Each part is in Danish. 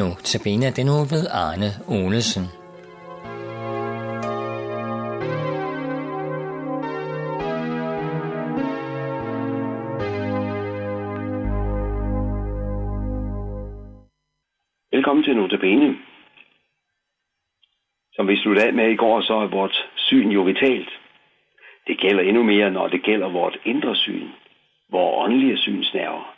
Nu til bene den nu ved Arne Olesen. Velkommen til Notabene. Som vi sluttede af med i går, så er vores syn jo vitalt. Det gælder endnu mere, når det gælder vores indre syn, vores åndelige synsnerver.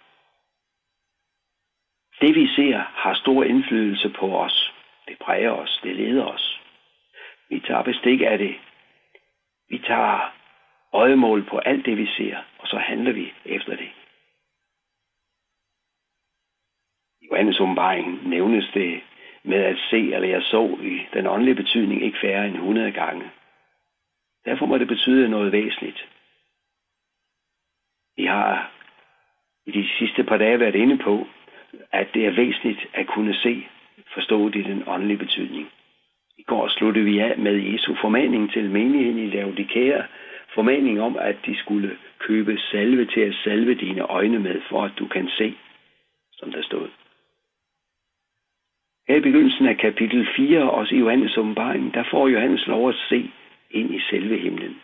Det vi ser har stor indflydelse på os. Det præger os, det leder os. Vi tager bestik af det. Vi tager øjemål på alt det, vi ser, og så handler vi efter det. I Johannes åbenbaring nævnes det med at se eller jeg så i den åndelige betydning ikke færre end 100 gange. Derfor må det betyde noget væsentligt. Vi har i de sidste par dage været inde på, at det er væsentligt at kunne se, forstå det i den åndelige betydning. I går sluttede vi af med Jesu formaning til menigheden i Laodikea, formaning om, at de skulle købe salve til at salve dine øjne med, for at du kan se, som der stod. Her i begyndelsen af kapitel 4, også i Johannes åbenbaring, der får Johannes lov at se ind i selve himlen.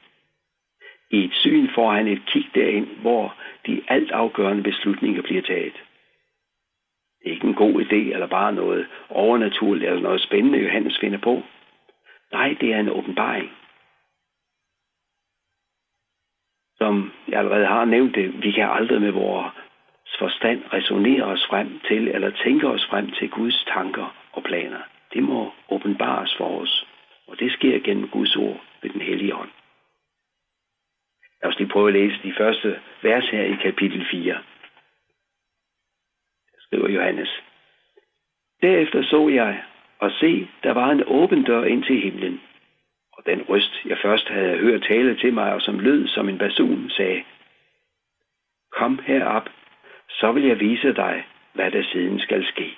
I et syn får han et kig derind, hvor de altafgørende beslutninger bliver taget. Er ikke en god idé, eller bare noget overnaturligt, eller noget spændende, Johannes finder på. Nej, det er en åbenbaring. Som jeg allerede har nævnt det, vi kan aldrig med vores forstand resonere os frem til, eller tænke os frem til Guds tanker og planer. Det må åbenbares for os, og det sker gennem Guds ord ved den hellige ånd. Lad os lige prøve at læse de første vers her i kapitel 4 skriver Johannes. Derefter så jeg og se, der var en åben dør ind til himlen. Og den røst, jeg først havde hørt tale til mig, og som lød som en basun, sagde, Kom herop, så vil jeg vise dig, hvad der siden skal ske.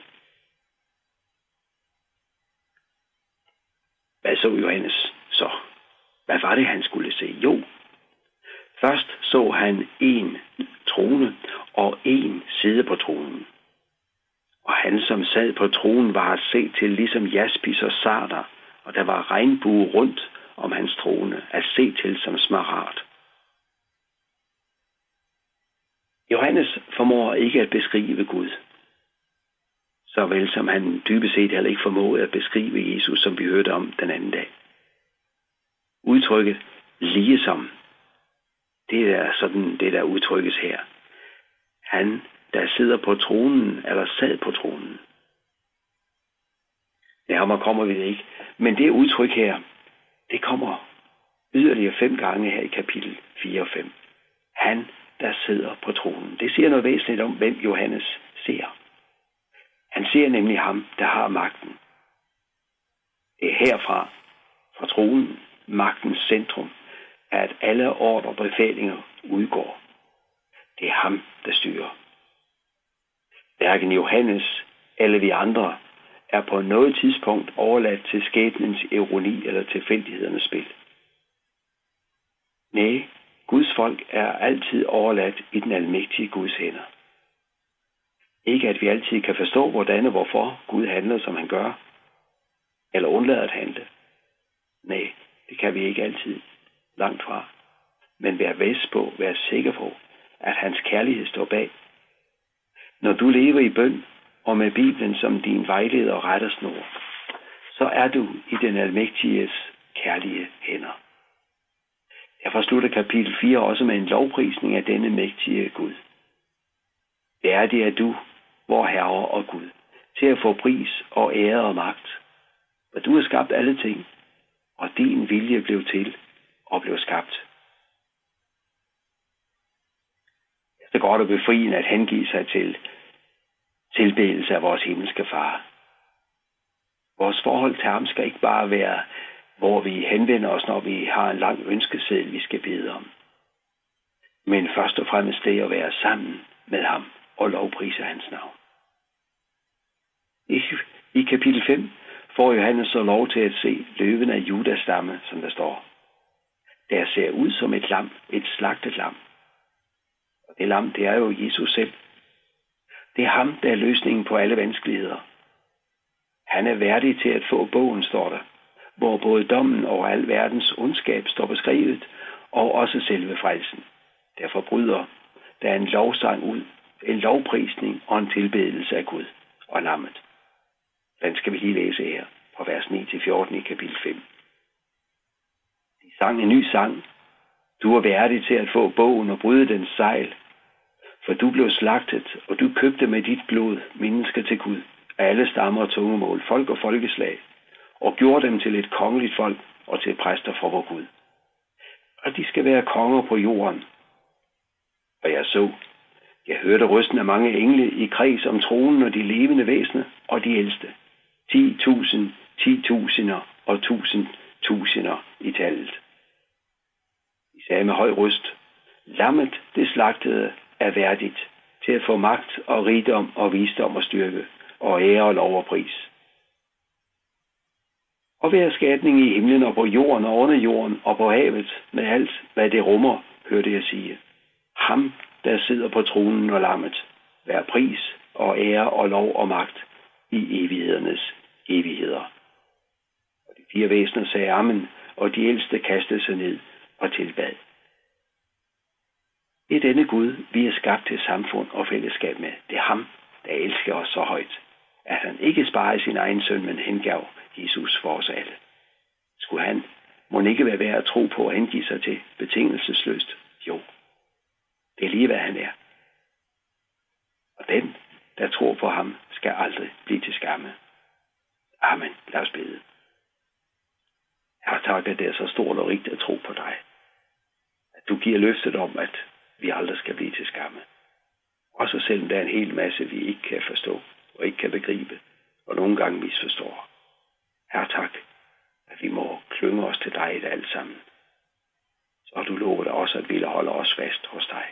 Hvad så Johannes så? Hvad var det, han skulle se? Jo, først så han en trone og en side på tronen. Og han, som sad på tronen, var at se til ligesom jaspis og sarder, og der var regnbue rundt om hans trone, at se til som smaragd. Johannes formår ikke at beskrive Gud, så vel som han dybest set heller ikke formåede at beskrive Jesus, som vi hørte om den anden dag. Udtrykket ligesom, det er sådan det, der udtrykkes her. Han der sidder på tronen, eller sad på tronen. Nærmere kommer vi det ikke. Men det udtryk her, det kommer yderligere fem gange her i kapitel 4 og 5. Han, der sidder på tronen. Det siger noget væsentligt om, hvem Johannes ser. Han ser nemlig ham, der har magten. Det er herfra, fra tronen, magtens centrum, at alle ordre og befalinger udgår. Det er ham, der styrer. Hverken Johannes eller vi andre er på noget tidspunkt overladt til skæbnens ironi eller tilfældighedernes spil. Nej, Guds folk er altid overladt i den almægtige Guds hænder. Ikke at vi altid kan forstå, hvordan og hvorfor Gud handler, som han gør, eller undlader at handle. Nej, det kan vi ikke altid. Langt fra. Men vær væs på, vær sikker på, at hans kærlighed står bag når du lever i bøn og med Bibelen som din vejleder og rettesnor, så er du i den almægtiges kærlige hænder. Derfor slutter kapitel 4 også med en lovprisning af denne mægtige Gud. Det er du, vor Herre og Gud, til at få pris og ære og magt. For du har skabt alle ting, og din vilje blev til og blev skabt. Det er godt og befriende at hengive sig til tilbedelse af vores himmelske far. Vores forhold til ham skal ikke bare være, hvor vi henvender os, når vi har en lang ønskeseddel, vi skal bede om. Men først og fremmest det at være sammen med ham og lovprise hans navn. I, I kapitel 5 får Johannes så lov til at se løven af Judas stamme, som der står. Der ser ud som et lam, et slagtet lam. Og det lam, det er jo Jesus selv. Det er ham, der er løsningen på alle vanskeligheder. Han er værdig til at få bogen, står der, hvor både dommen over al verdens ondskab står beskrevet, og også selve frelsen. Derfor bryder der en lovsang ud, en lovprisning og en tilbedelse af Gud og lammet. Den skal vi lige læse her, fra vers 9-14 i kapitel 5. De sang en ny sang. Du er værdig til at få bogen og bryde dens sejl, for du blev slagtet, og du købte med dit blod mennesker til Gud, alle stammer og tungemål, folk og folkeslag, og gjorde dem til et kongeligt folk og til præster for vor Gud. Og de skal være konger på jorden. Og jeg så, jeg hørte rysten af mange engle i kreds om tronen og de levende væsener og de ældste. 10.000, 10.000 og tusind tusinder i tallet. De sagde med høj røst, lammet det slagtede er værdigt til at få magt og rigdom og visdom og styrke og ære og lov og pris. Og være skabning i himlen og på jorden og under jorden og på havet med alt, hvad det rummer, hørte jeg sige. Ham, der sidder på tronen og lammet, vær pris og ære og lov og magt i evighedernes evigheder. Og de fire væsener sagde amen, og de ældste kastede sig ned og tilbad. Det er denne Gud, vi er skabt til samfund og fællesskab med. Det er ham, der elsker os så højt, at han ikke sparer sin egen søn, men hengav Jesus for os alle. Skulle han må ikke være værd at tro på og hengive sig til betingelsesløst? Jo, det er lige hvad han er. Og den, der tror på ham, skal aldrig blive til skamme. Amen. Lad os bede. Jeg tak, at det er så stort og rigtigt at tro på dig. At du giver løftet om, at vi aldrig skal blive til skamme. Også selvom der er en hel masse, vi ikke kan forstå og ikke kan begribe, og nogle gange misforstår. Her tak, at vi må klynge os til dig i det alt sammen. Så du lover os, også, at ville holde os fast hos dig.